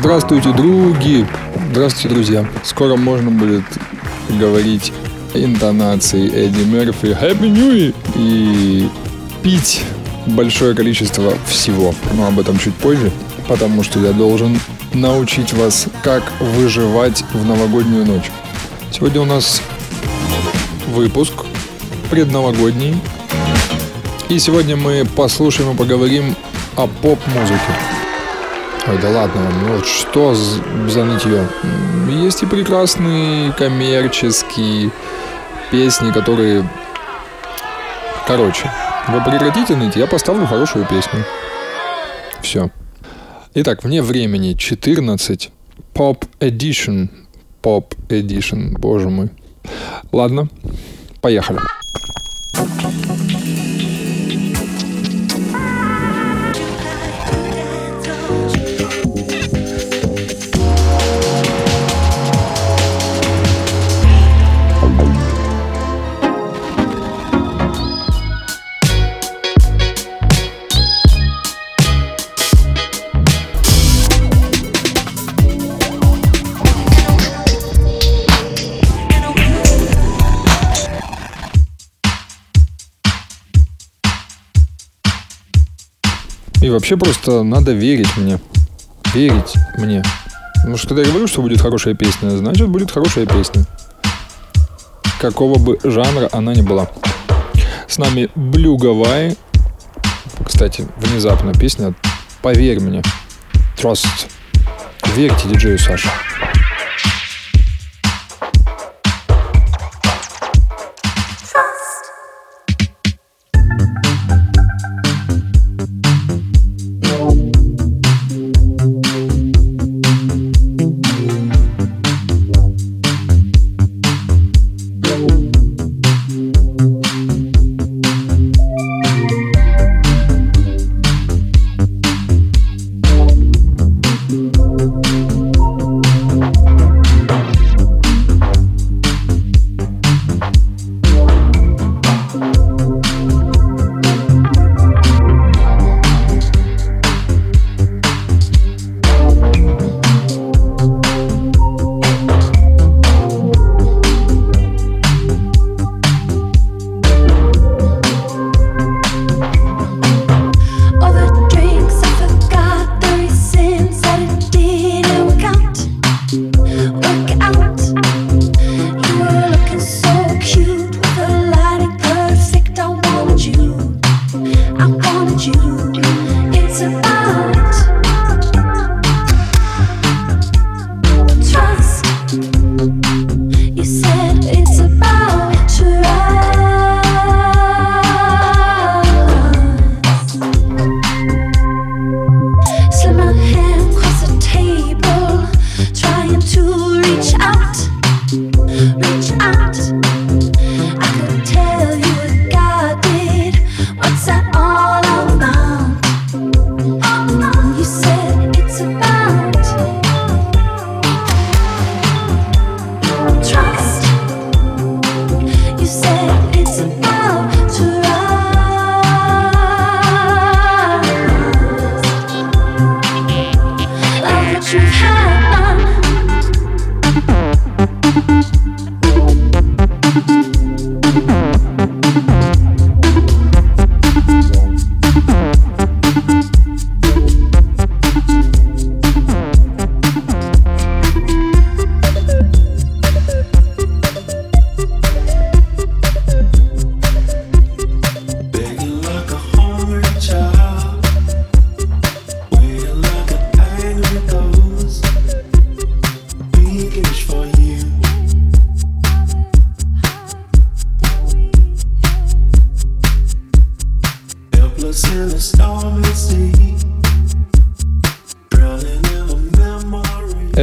Здравствуйте, други! Здравствуйте, друзья! Скоро можно будет говорить интонации Эдди Мерфи Happy New Year и пить большое количество всего. Но об этом чуть позже, потому что я должен научить вас, как выживать в новогоднюю ночь. Сегодня у нас выпуск предновогодний. И сегодня мы послушаем и поговорим о поп-музыке. Ой, да ладно вам, ну что за нытье? Есть и прекрасные коммерческие песни, которые... Короче, вы прекратите ныть, я поставлю хорошую песню. Все. Итак, вне времени 14. Pop Edition. Pop Edition, боже мой. Ладно, поехали. Вообще просто надо верить мне. Верить мне. Потому что когда я говорю, что будет хорошая песня, значит будет хорошая песня. Какого бы жанра она ни была. С нами Blue Gavai. Кстати, внезапно песня «Поверь мне». Trust. Верьте диджею Саше.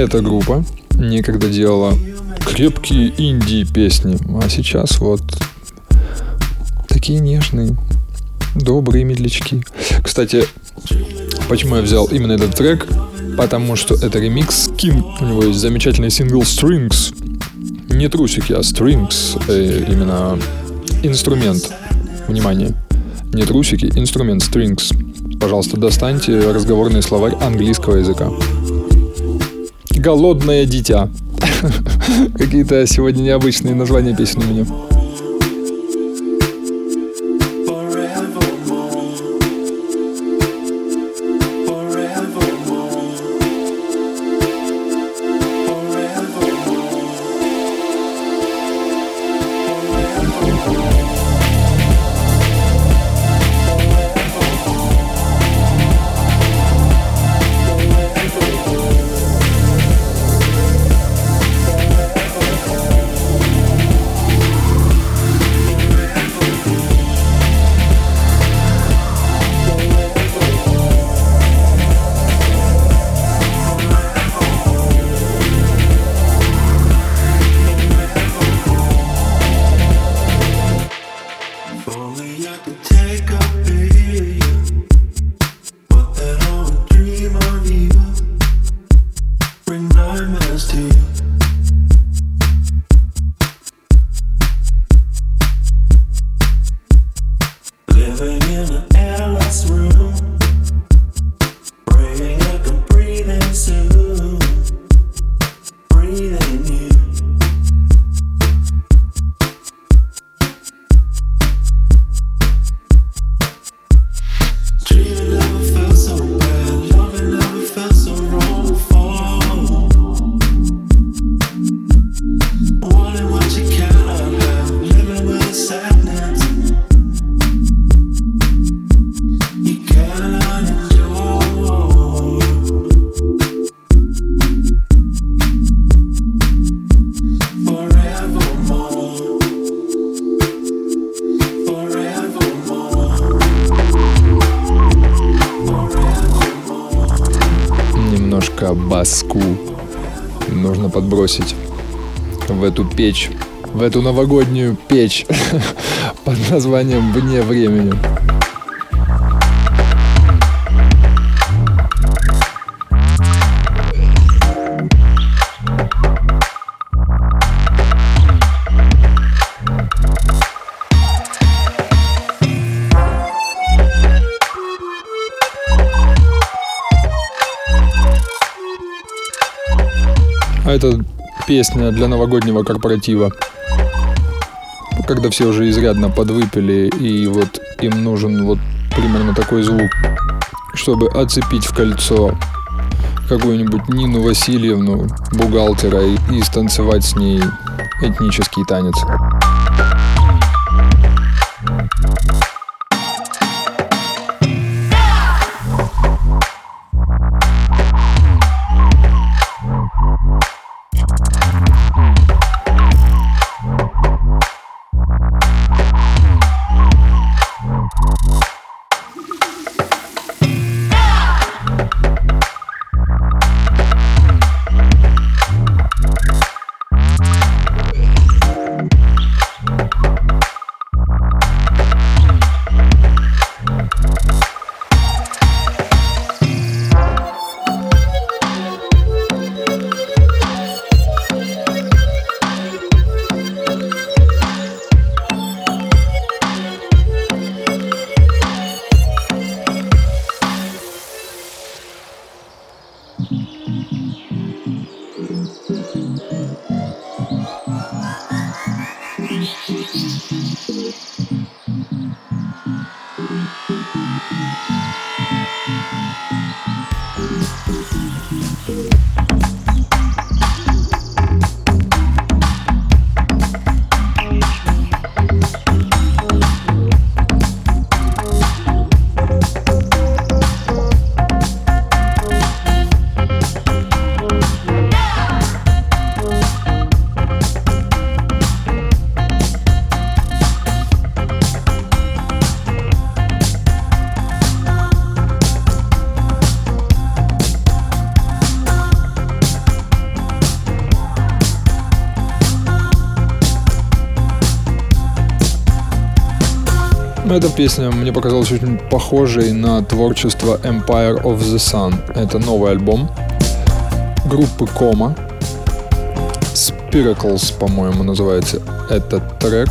Эта группа некогда делала крепкие инди-песни, а сейчас вот такие нежные, добрые медлячки. Кстати, почему я взял именно этот трек? Потому что это ремикс Ким. У него есть замечательный сингл Strings. Не трусики, а Strings. Э, именно инструмент. Внимание. Не трусики, инструмент Strings. Пожалуйста, достаньте разговорный словарь английского языка. Голодное дитя. Какие-то сегодня необычные названия песен у меня. Печь, в эту новогоднюю печь под названием «Вне времени». А это песня для новогоднего корпоратива. Когда все уже изрядно подвыпили, и вот им нужен вот примерно такой звук, чтобы оцепить в кольцо какую-нибудь Нину Васильевну, бухгалтера, и, и станцевать с ней этнический танец. Эта песня мне показалась очень похожей на творчество Empire of the Sun. Это новый альбом группы Кома. Spiracles, по-моему, называется этот трек.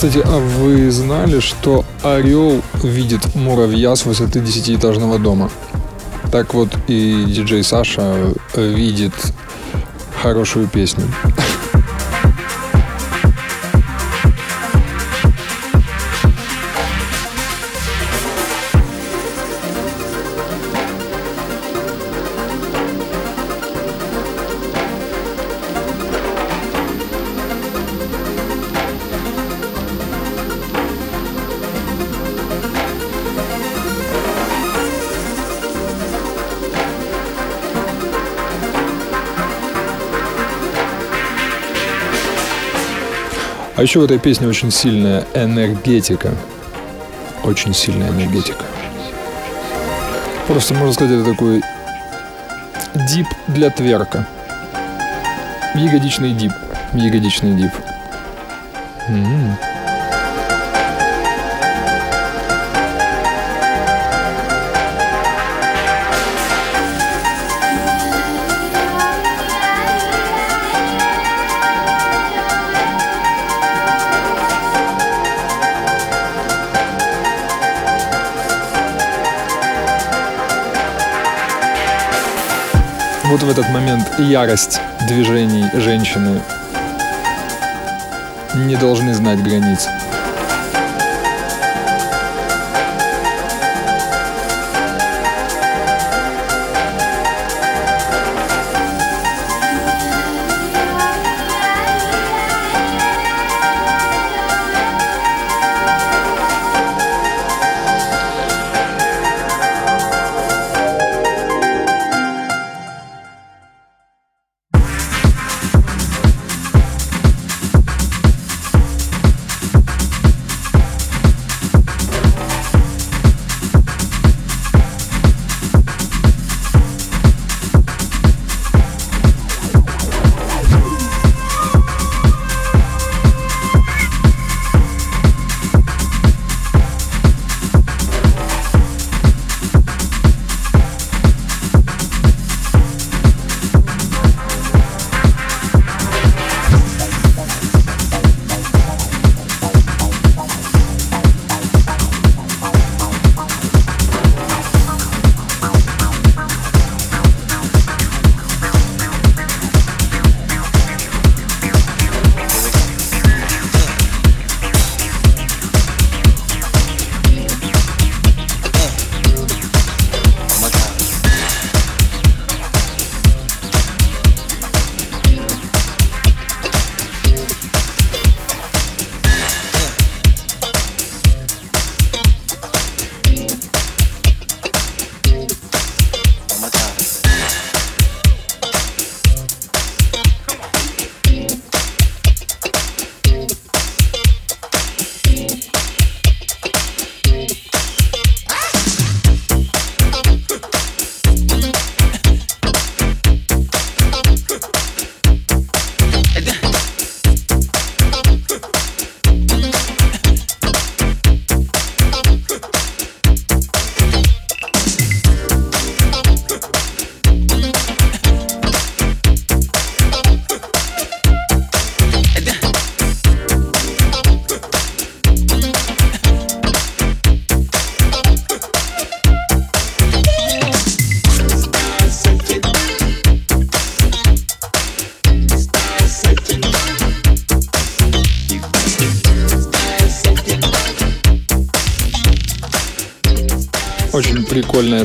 Кстати, а вы знали, что орел видит муравья с высоты десятиэтажного дома? Так вот и диджей Саша видит хорошую песню. А еще в этой песне очень сильная энергетика. Очень сильная энергетика. Просто можно сказать, это такой дип для тверка. Ягодичный дип. Ягодичный дип. М-м-м. Вот в этот момент ярость движений женщины не должны знать границ.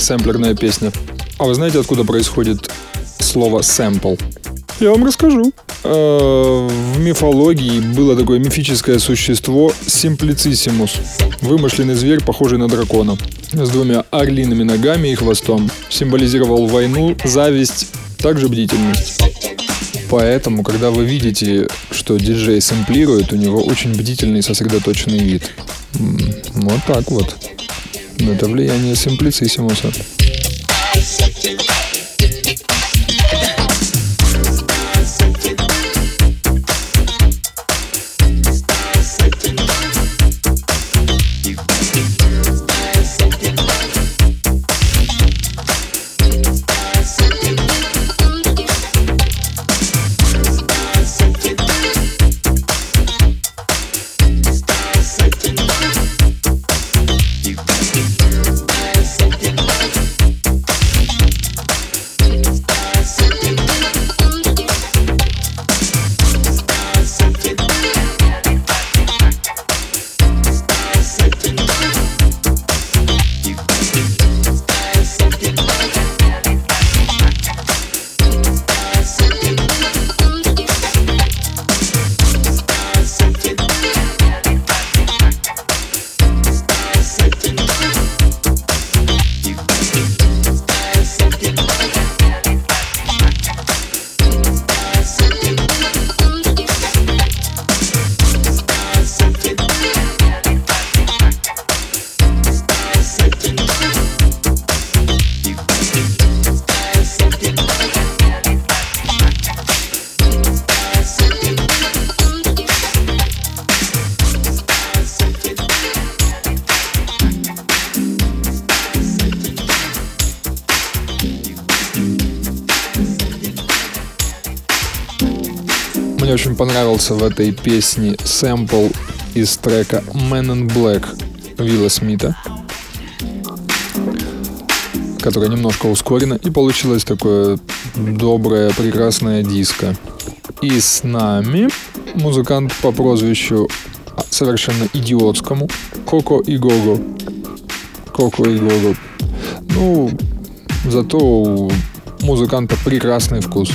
Сэмплерная песня. А вы знаете, откуда происходит слово «сэмпл»? Я вам расскажу. Э, в мифологии было такое мифическое существо Симплициссимус. Вымышленный зверь, похожий на дракона. С двумя орлиными ногами и хвостом. Символизировал войну, зависть, также бдительность. Поэтому, когда вы видите, что диджей сэмплирует, у него очень бдительный сосредоточенный вид. Вот так вот. Это влияние симплициссимуса. Понравился в этой песне сэмпл из трека Man in Black Вилла Смита, которая немножко ускорена, и получилось такое доброе, прекрасное диско. И с нами музыкант по прозвищу совершенно идиотскому Коко и Гого. Коко и Гого. Ну, зато у музыканта прекрасный вкус.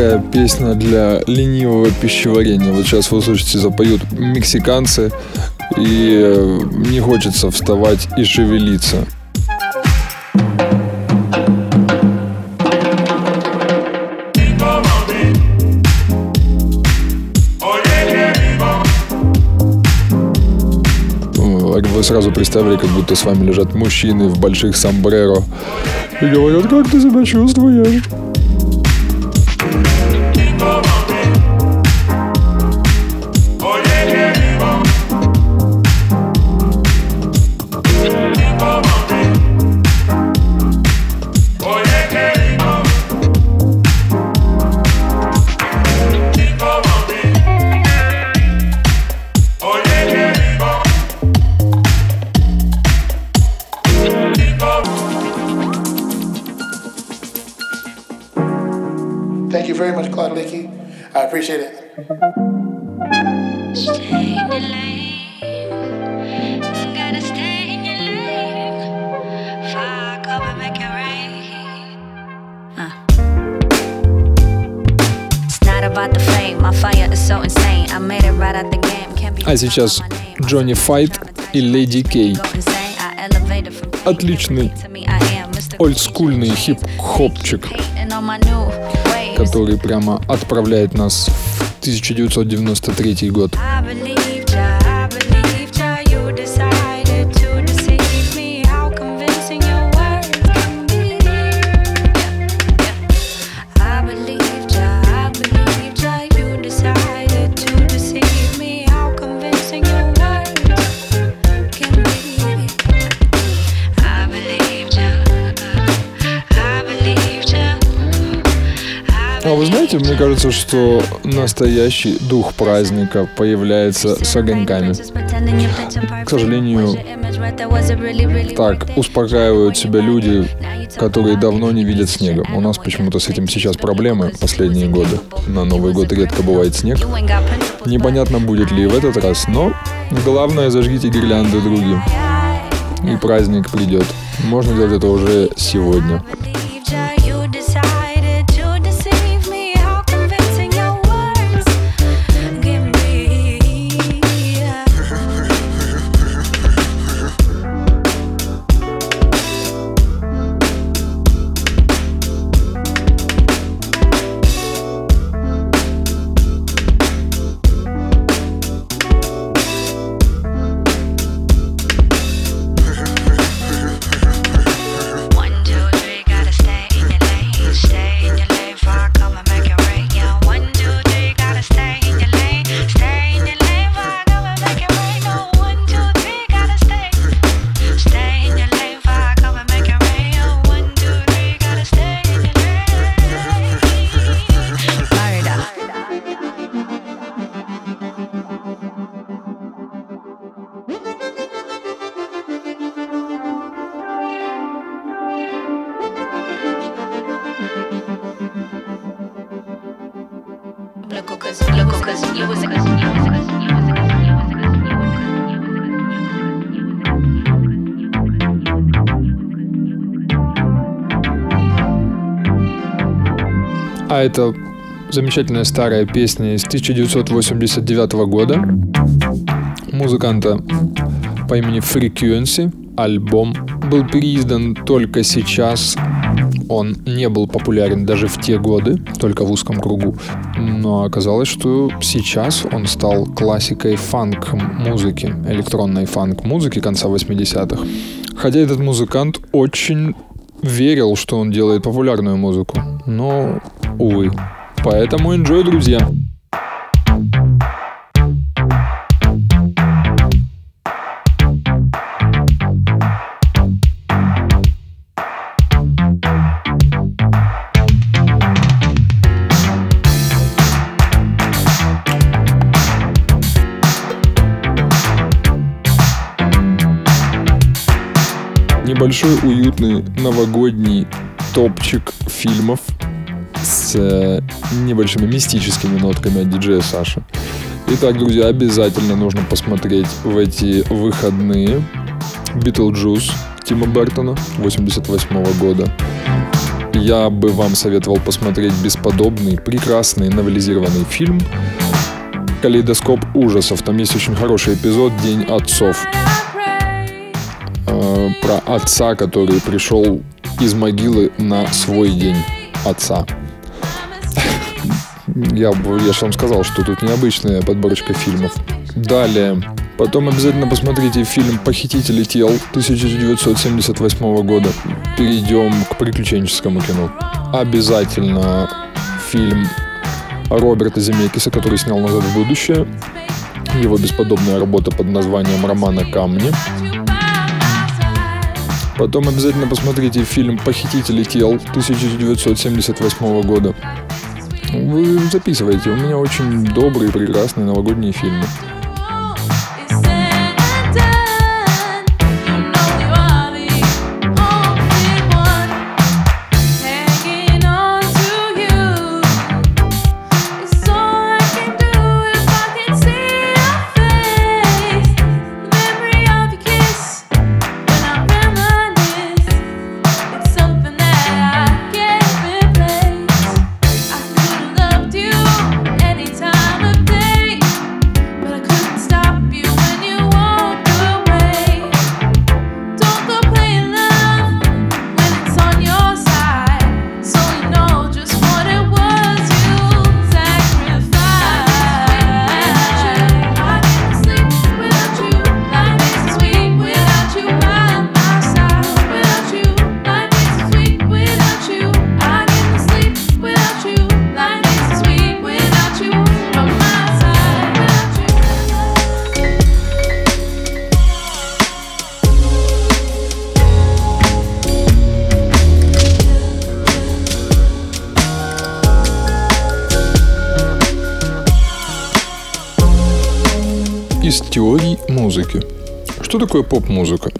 Такая песня для ленивого пищеварения. Вот сейчас вы услышите, запоют мексиканцы, и э, не хочется вставать и шевелиться. вы сразу представили, как будто с вами лежат мужчины в больших сомбреро и говорят, как ты себя чувствуешь? А сейчас Джонни Файт и Леди Кей. Отличный олдскульный хип-хопчик который прямо отправляет нас в 1993 год. Кажется, что настоящий дух праздника появляется с огоньками. К сожалению, так успокаивают себя люди, которые давно не видят снега. У нас почему-то с этим сейчас проблемы последние годы. На Новый год редко бывает снег. Непонятно, будет ли в этот раз, но главное, зажгите гирлянды другим. И праздник придет. Можно делать это уже сегодня. А это замечательная старая песня из 1989 года музыканта по имени Frequency. Альбом был переиздан только сейчас он не был популярен даже в те годы, только в узком кругу. Но оказалось, что сейчас он стал классикой фанк-музыки, электронной фанк-музыки конца 80-х. Хотя этот музыкант очень верил, что он делает популярную музыку. Но, увы. Поэтому enjoy, друзья. Небольшой уютный новогодний топчик фильмов с э, небольшими мистическими нотками от диджея Саши. Итак, друзья, обязательно нужно посмотреть в эти выходные Битлджус Тима Бертона 88 года. Я бы вам советовал посмотреть бесподобный, прекрасный новелизированный фильм «Калейдоскоп ужасов». Там есть очень хороший эпизод «День отцов» э, про отца, который пришел из могилы на свой день отца. Я, я же вам сказал, что тут необычная подборочка фильмов. Далее. Потом обязательно посмотрите фильм «Похитители тел» 1978 года. Перейдем к приключенческому кино. Обязательно фильм Роберта Земекиса, который снял «Назад в будущее». Его бесподобная работа под названием «Романа камни». Потом обязательно посмотрите фильм «Похитители тел» 1978 года. Вы записывайте, у меня очень добрые, прекрасные новогодние фильмы. Поп-музыка?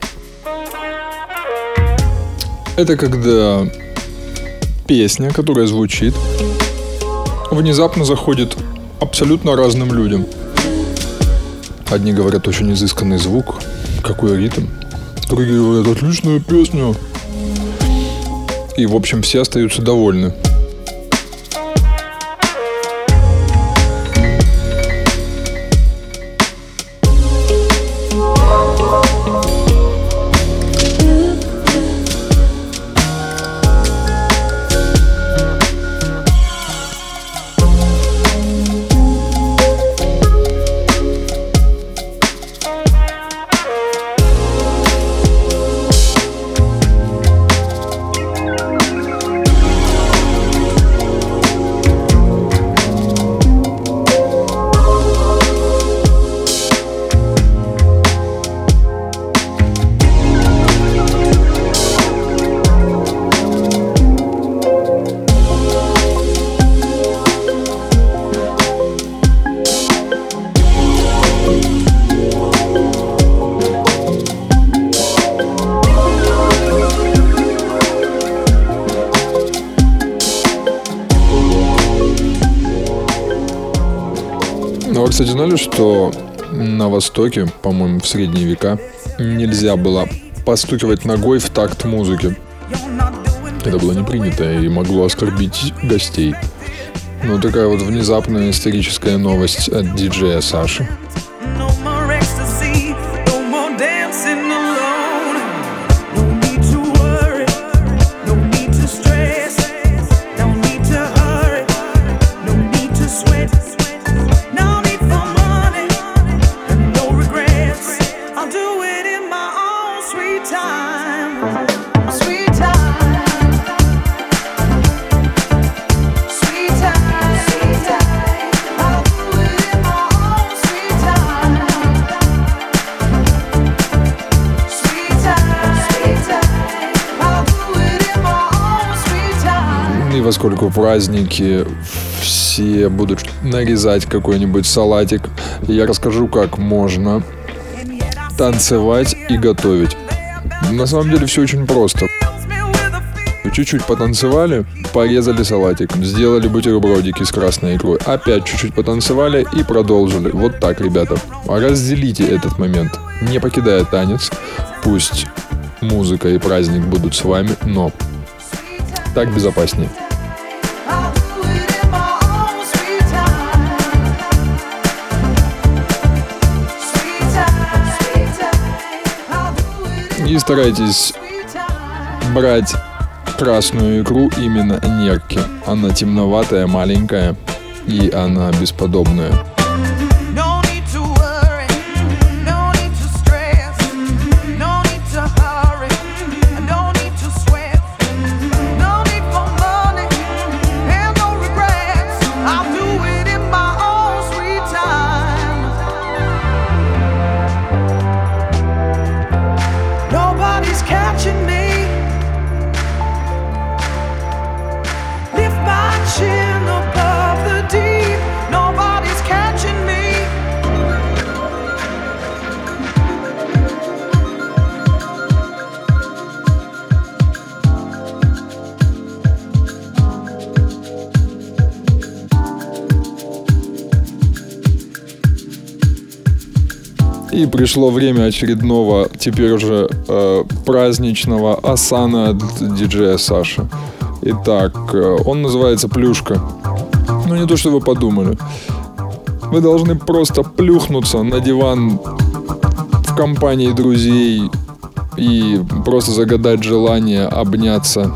Это когда песня, которая звучит, внезапно заходит абсолютно разным людям. Одни говорят очень изысканный звук, какой ритм. Другие говорят отличная песня. И, в общем, все остаются довольны. Знали, что на Востоке, по-моему, в средние века, нельзя было постукивать ногой в такт музыки. Это было не принято и могло оскорбить гостей. Ну, такая вот внезапная историческая новость от диджея Саши. Поскольку праздники все будут нарезать какой-нибудь салатик, я расскажу, как можно танцевать и готовить. На самом деле все очень просто. Чуть-чуть потанцевали, порезали салатик, сделали бутербродики с красной икрой. Опять чуть-чуть потанцевали и продолжили. Вот так, ребята. Разделите этот момент, не покидая танец. Пусть музыка и праздник будут с вами, но так безопаснее. И старайтесь брать красную икру именно нерки. Она темноватая, маленькая и она бесподобная. Пришло время очередного, теперь уже э, праздничного асана от диджея Саши. Итак, э, он называется «Плюшка». Ну, не то, что вы подумали. Вы должны просто плюхнуться на диван в компании друзей и просто загадать желание обняться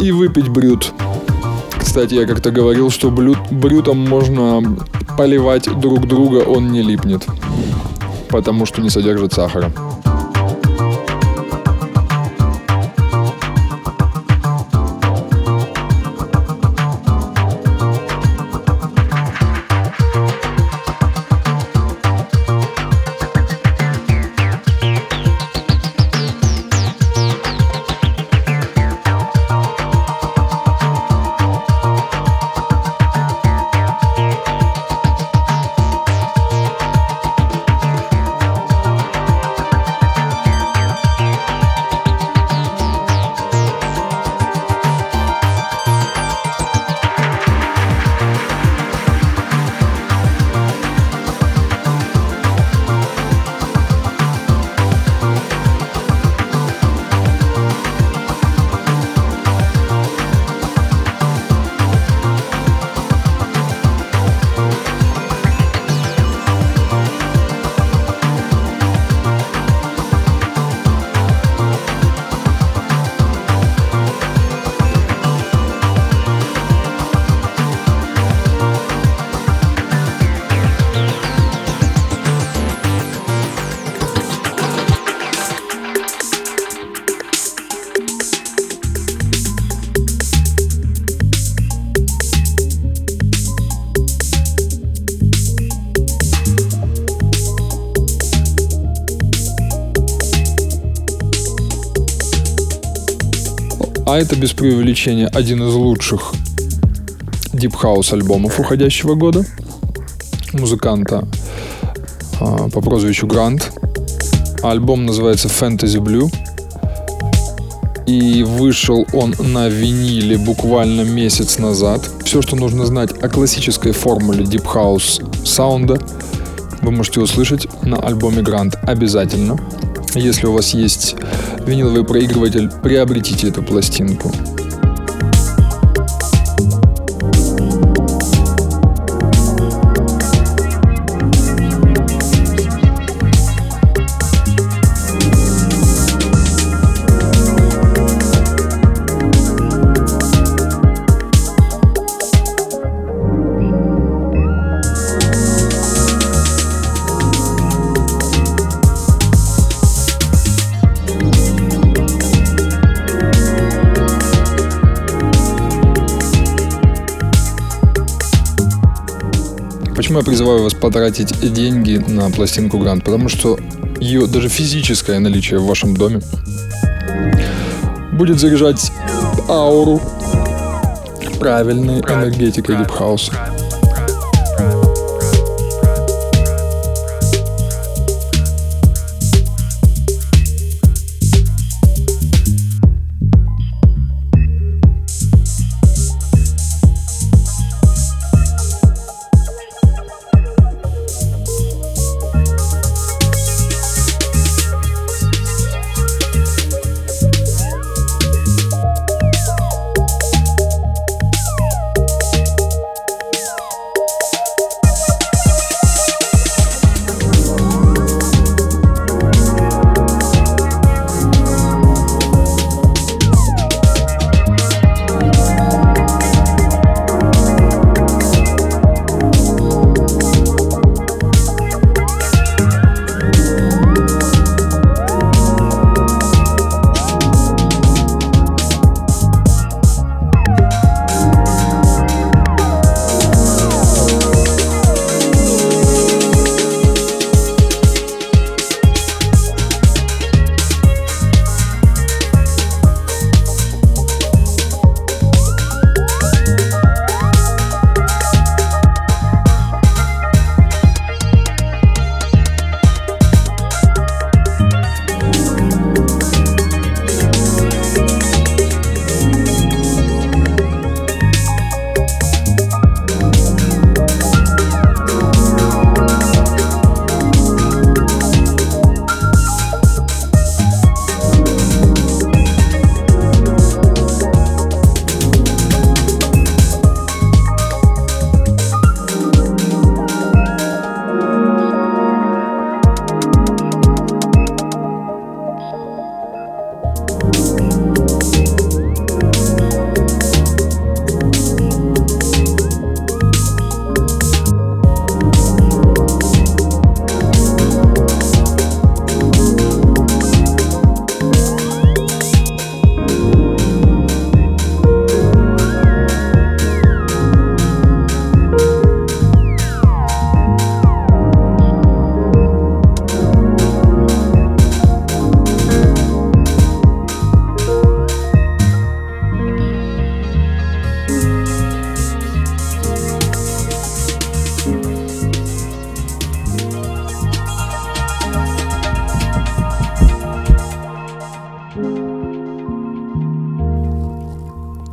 и выпить брют. Кстати, я как-то говорил, что блют, брютом можно поливать друг друга, он не липнет потому что не содержит сахара. Это без преувеличения один из лучших Deep House альбомов уходящего года. Музыканта а, по прозвищу Грант. Альбом называется Fantasy Blue. И вышел он на виниле буквально месяц назад. Все, что нужно знать о классической формуле Deep House саунда, вы можете услышать на альбоме Грант обязательно. Если у вас есть виниловый проигрыватель, приобретите эту пластинку. Почему я призываю вас потратить деньги на пластинку Грант? Потому что ее даже физическое наличие в вашем доме будет заряжать ауру правильной энергетикой дипхауса.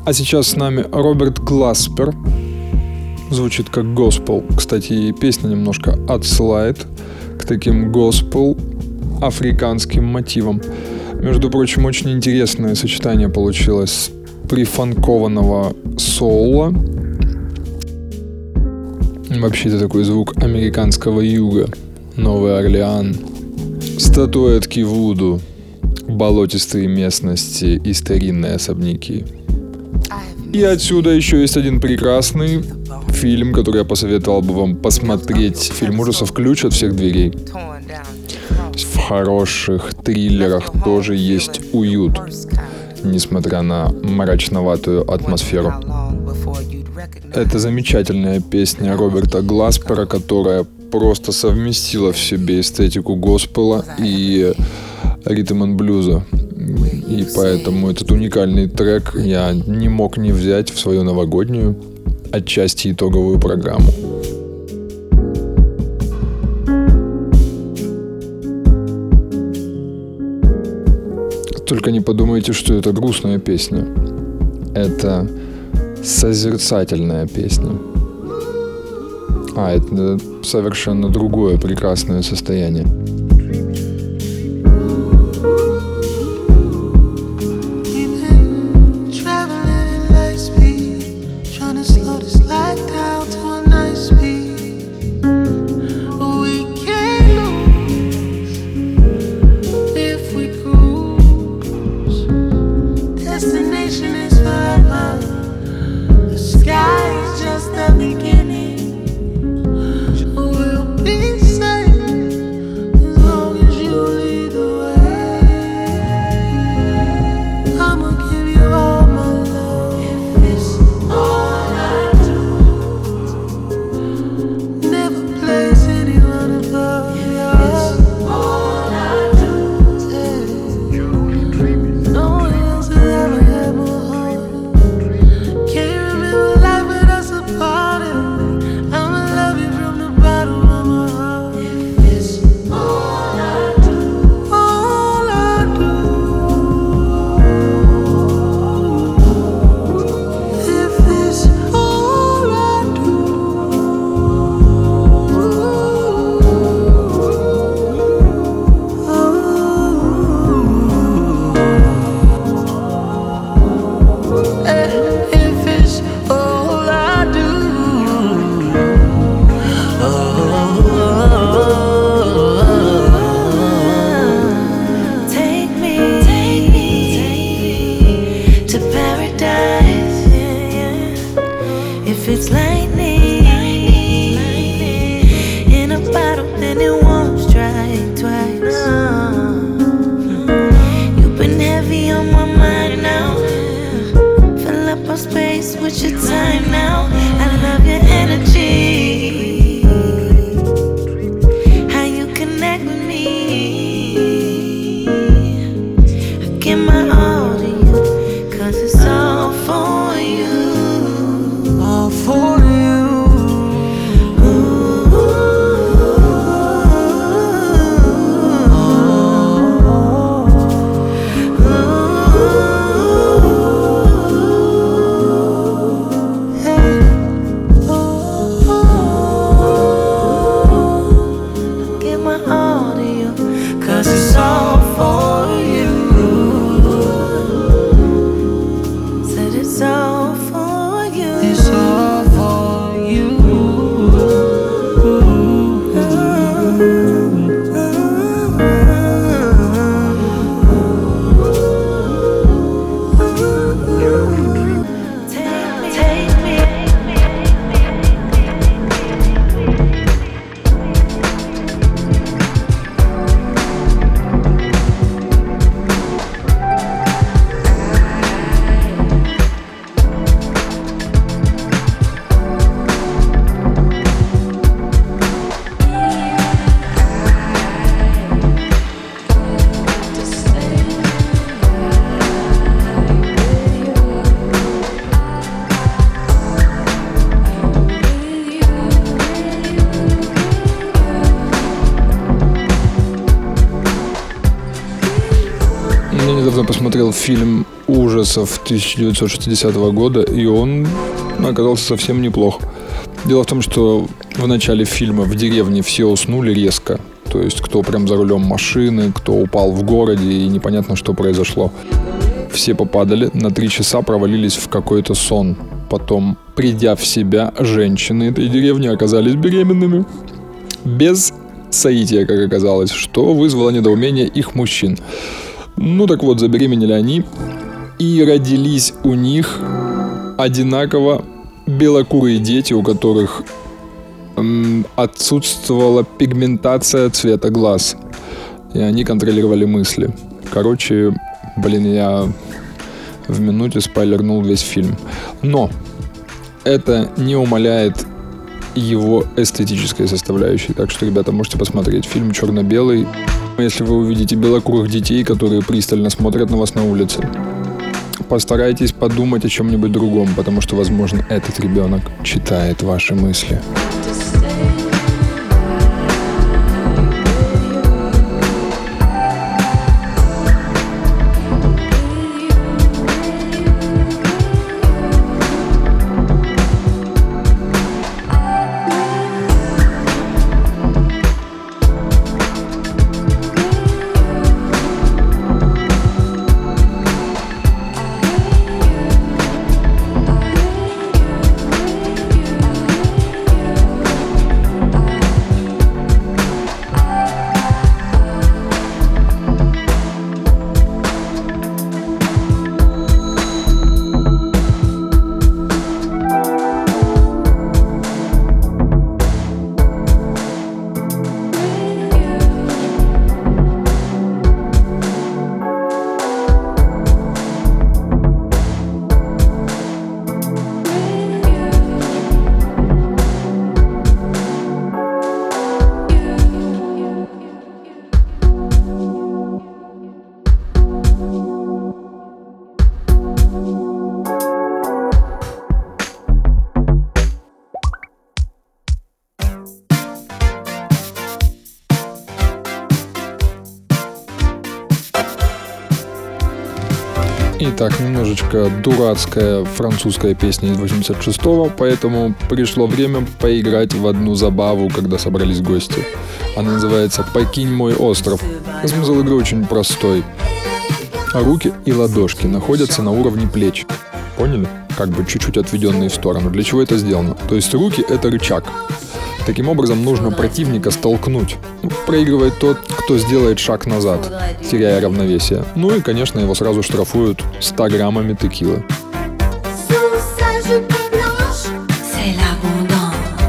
А сейчас с нами Роберт Гласпер. Звучит как госпел. Кстати, песня немножко отсылает к таким госпел африканским мотивам. Между прочим, очень интересное сочетание получилось прифанкованного соула. Вообще это такой звук американского юга. Новый Орлеан. Статуэтки Вуду. Болотистые местности и старинные особняки. И отсюда еще есть один прекрасный фильм, который я посоветовал бы вам посмотреть. Фильм ужасов «Ключ от всех дверей». В хороших триллерах тоже есть уют, несмотря на мрачноватую атмосферу. Это замечательная песня Роберта Гласпера, которая просто совместила в себе эстетику госпела и ритм и блюза. И поэтому этот уникальный трек я не мог не взять в свою новогоднюю, отчасти итоговую программу. Только не подумайте, что это грустная песня. Это созерцательная песня. А, это совершенно другое прекрасное состояние. It's lightning in a bottle, then it won't strike twice. You've been heavy on my mind now. Fill up our space with your time now. Ужасов 1960 года, и он оказался совсем неплох. Дело в том, что в начале фильма в деревне все уснули резко. То есть кто прям за рулем машины, кто упал в городе, и непонятно, что произошло. Все попадали, на три часа провалились в какой-то сон. Потом, придя в себя, женщины этой деревни оказались беременными. Без соития, как оказалось, что вызвало недоумение их мужчин. Ну так вот, забеременели они и родились у них одинаково белокурые дети, у которых отсутствовала пигментация цвета глаз. И они контролировали мысли. Короче, блин, я в минуте спойлернул весь фильм. Но это не умаляет его эстетической составляющей. Так что, ребята, можете посмотреть фильм черно-белый. Если вы увидите белокурых детей, которые пристально смотрят на вас на улице, постарайтесь подумать о чем-нибудь другом, потому что, возможно, этот ребенок читает ваши мысли. Итак, немножечко дурацкая французская песня из 86-го, поэтому пришло время поиграть в одну забаву, когда собрались гости. Она называется «Покинь мой остров». Смысл игры очень простой. Руки и ладошки находятся на уровне плеч. Поняли? Как бы чуть-чуть отведенные в сторону. Для чего это сделано? То есть руки — это рычаг. Таким образом, нужно противника столкнуть. Ну, проигрывает тот, кто сделает шаг назад, теряя равновесие. Ну и, конечно, его сразу штрафуют 100 граммами текилы. C'est l'abondance.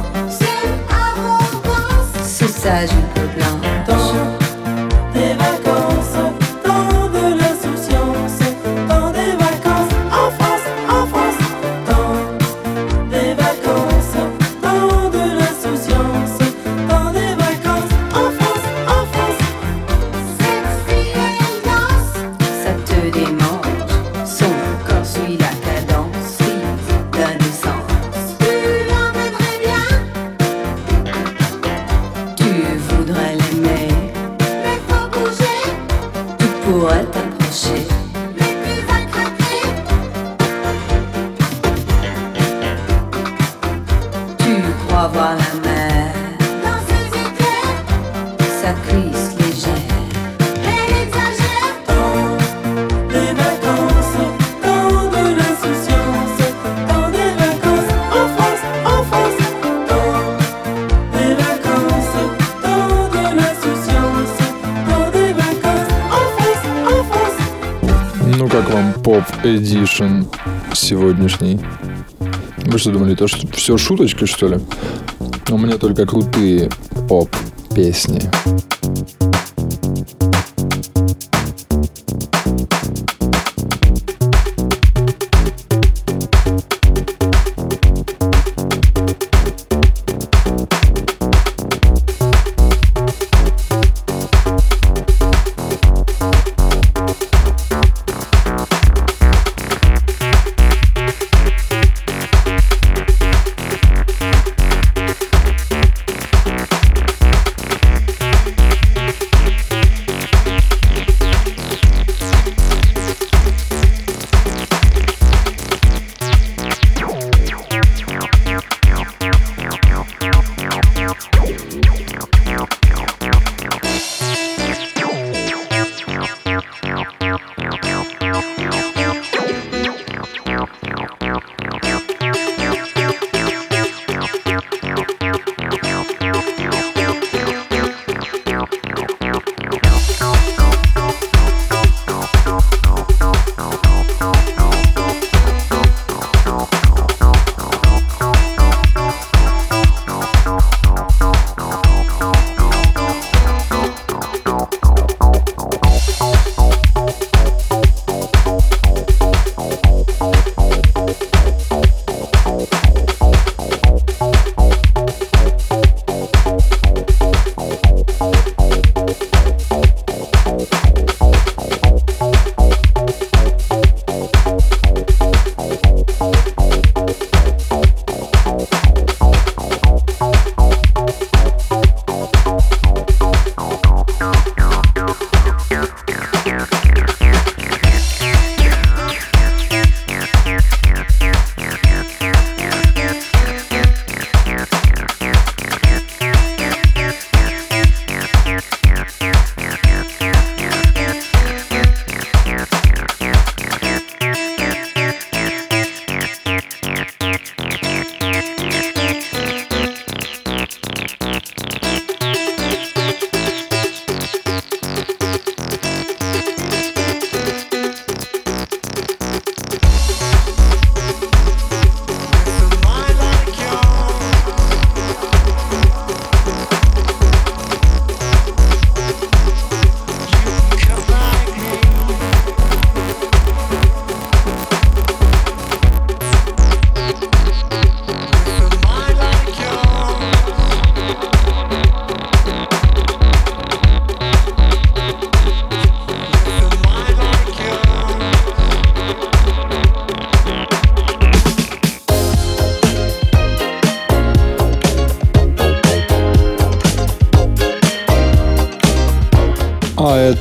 Сегодняшний. Вы что думали, то что все шуточка, что ли? У меня только крутые поп-песни.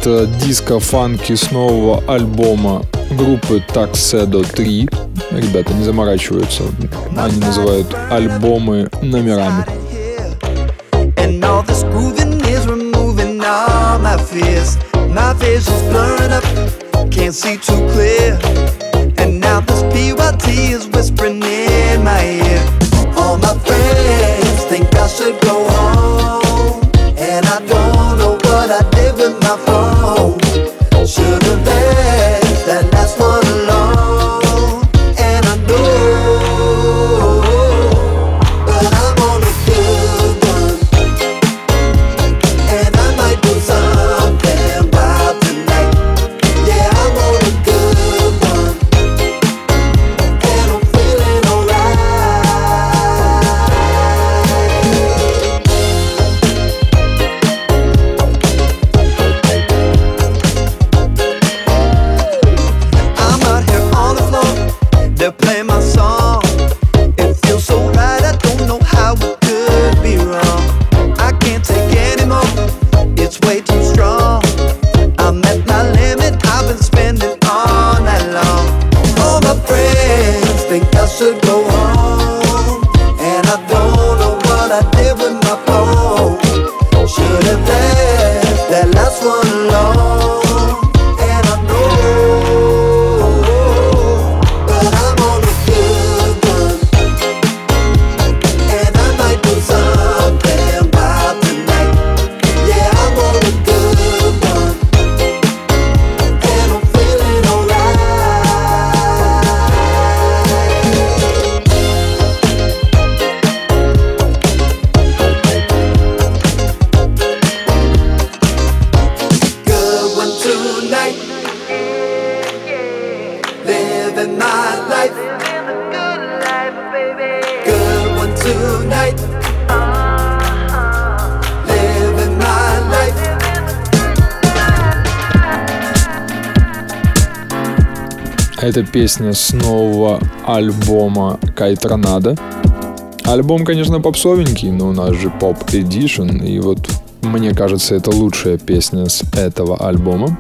Это диско-фанки с нового альбома группы Taxedo 3. Ребята не заморачиваются. Они называют альбомы номерами. My vision's blurring up, can't see too clear. Это песня с нового альбома Кайтранада. Альбом, конечно, попсовенький, но у нас же поп Edition, и вот мне кажется, это лучшая песня с этого альбома.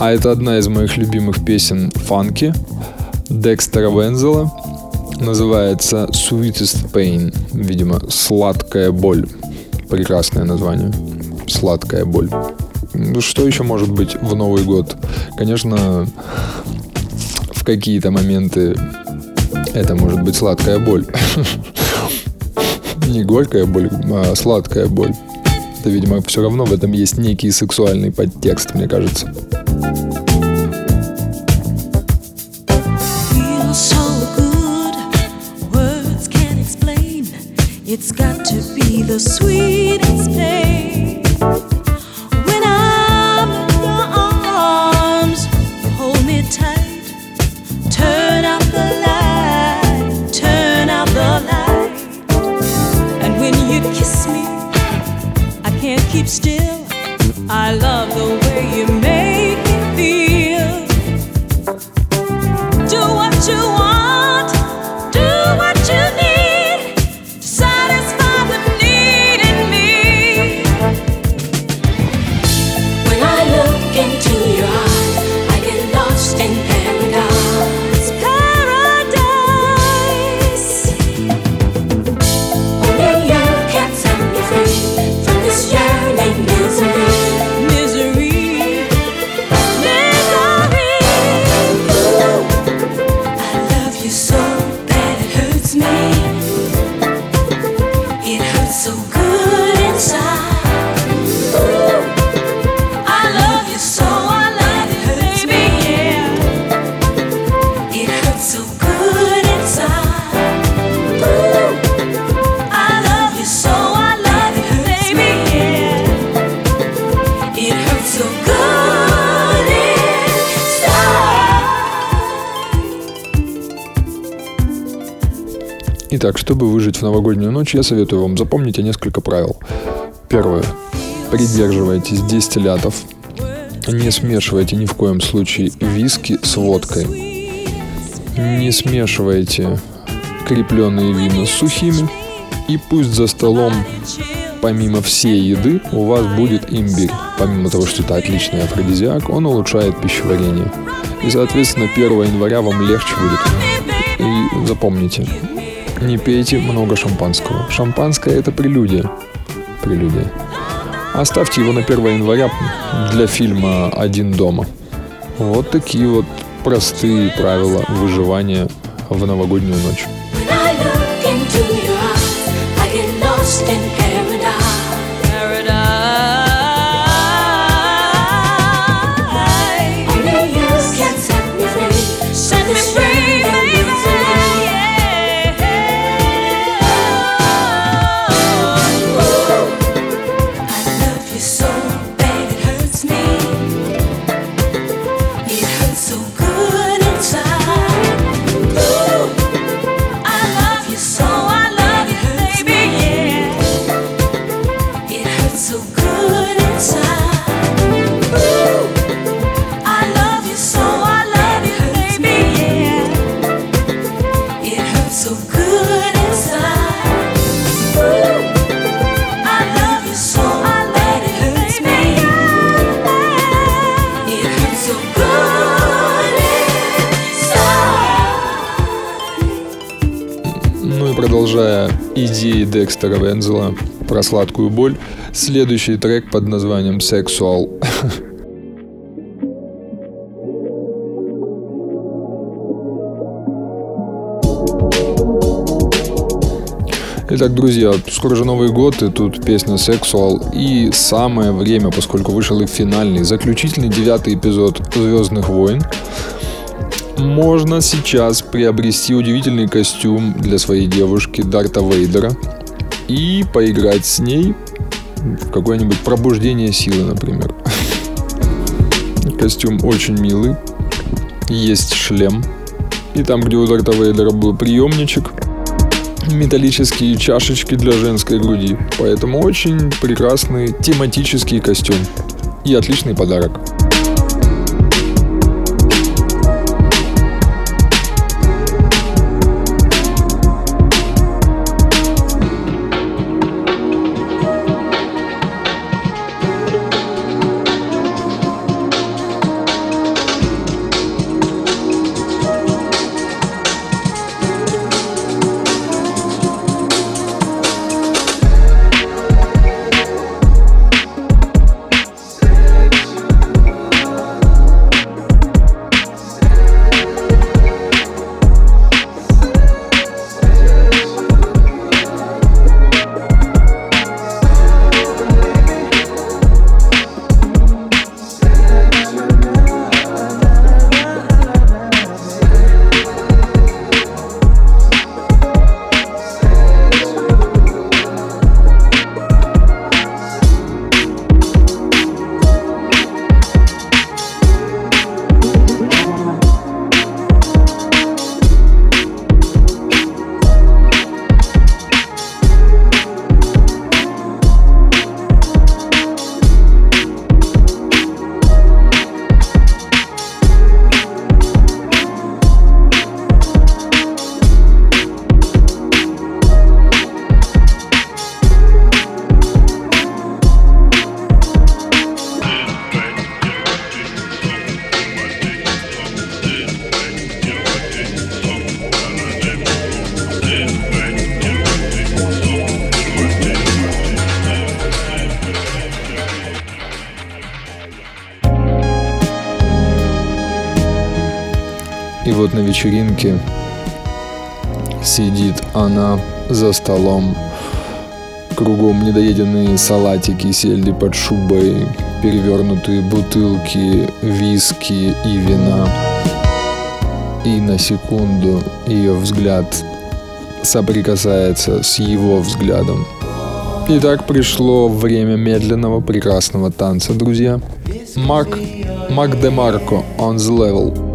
А это одна из моих любимых песен фанки Декстера Вензела. Называется Sweetest Pain. Видимо, сладкая боль. Прекрасное название. Сладкая боль. Ну, что еще может быть в Новый год? Конечно, в какие-то моменты это может быть сладкая боль. Не горькая боль, а сладкая боль. Это, видимо, все равно в этом есть некий сексуальный подтекст, мне кажется. Итак, чтобы выжить в новогоднюю ночь, я советую вам запомните несколько правил. Первое. Придерживайтесь дистиллятов. Не смешивайте ни в коем случае виски с водкой. Не смешивайте крепленные вина с сухими. И пусть за столом, помимо всей еды, у вас будет имбирь. Помимо того, что это отличный афродизиак, он улучшает пищеварение. И, соответственно, 1 января вам легче будет. И запомните, не пейте много шампанского. Шампанское это прелюдия. Прелюдия. Оставьте его на 1 января для фильма «Один дома». Вот такие вот простые правила выживания в новогоднюю ночь. Продолжая идеи Декстера Вензела про сладкую боль, следующий трек под названием «Sexual». Итак, друзья, скоро же Новый год, и тут песня «Sexual». И самое время, поскольку вышел и финальный, заключительный девятый эпизод «Звездных войн», можно сейчас приобрести удивительный костюм для своей девушки Дарта Вейдера и поиграть с ней в какое-нибудь пробуждение силы, например. Костюм очень милый. Есть шлем. И там, где у Дарта Вейдера был приемничек, металлические чашечки для женской груди. Поэтому очень прекрасный тематический костюм. И отличный подарок. Вечеринке Сидит она за столом. Кругом недоеденные салатики, сельди под шубой, перевернутые бутылки, виски и вина. И на секунду ее взгляд соприкасается с его взглядом. Итак, пришло время медленного прекрасного танца, друзья. Марк, Марк де Марко, on the level.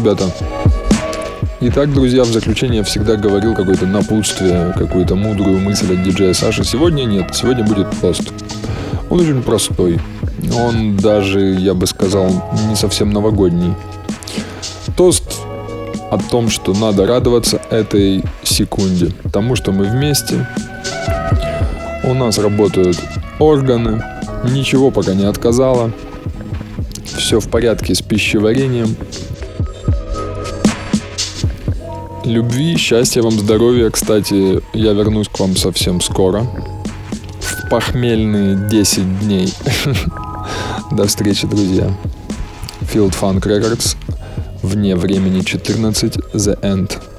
Ребята. Итак, друзья, в заключение я всегда говорил какое-то напутствие, какую-то мудрую мысль от диджея Саши. Сегодня нет, сегодня будет пост. Он очень простой. Он даже, я бы сказал, не совсем новогодний. Тост о том, что надо радоваться этой секунде. Тому, что мы вместе. У нас работают органы. Ничего пока не отказало. Все в порядке с пищеварением. Любви, счастья вам, здоровья. Кстати, я вернусь к вам совсем скоро. В похмельные 10 дней. До встречи, друзья. Field Funk Records. Вне времени 14. The End.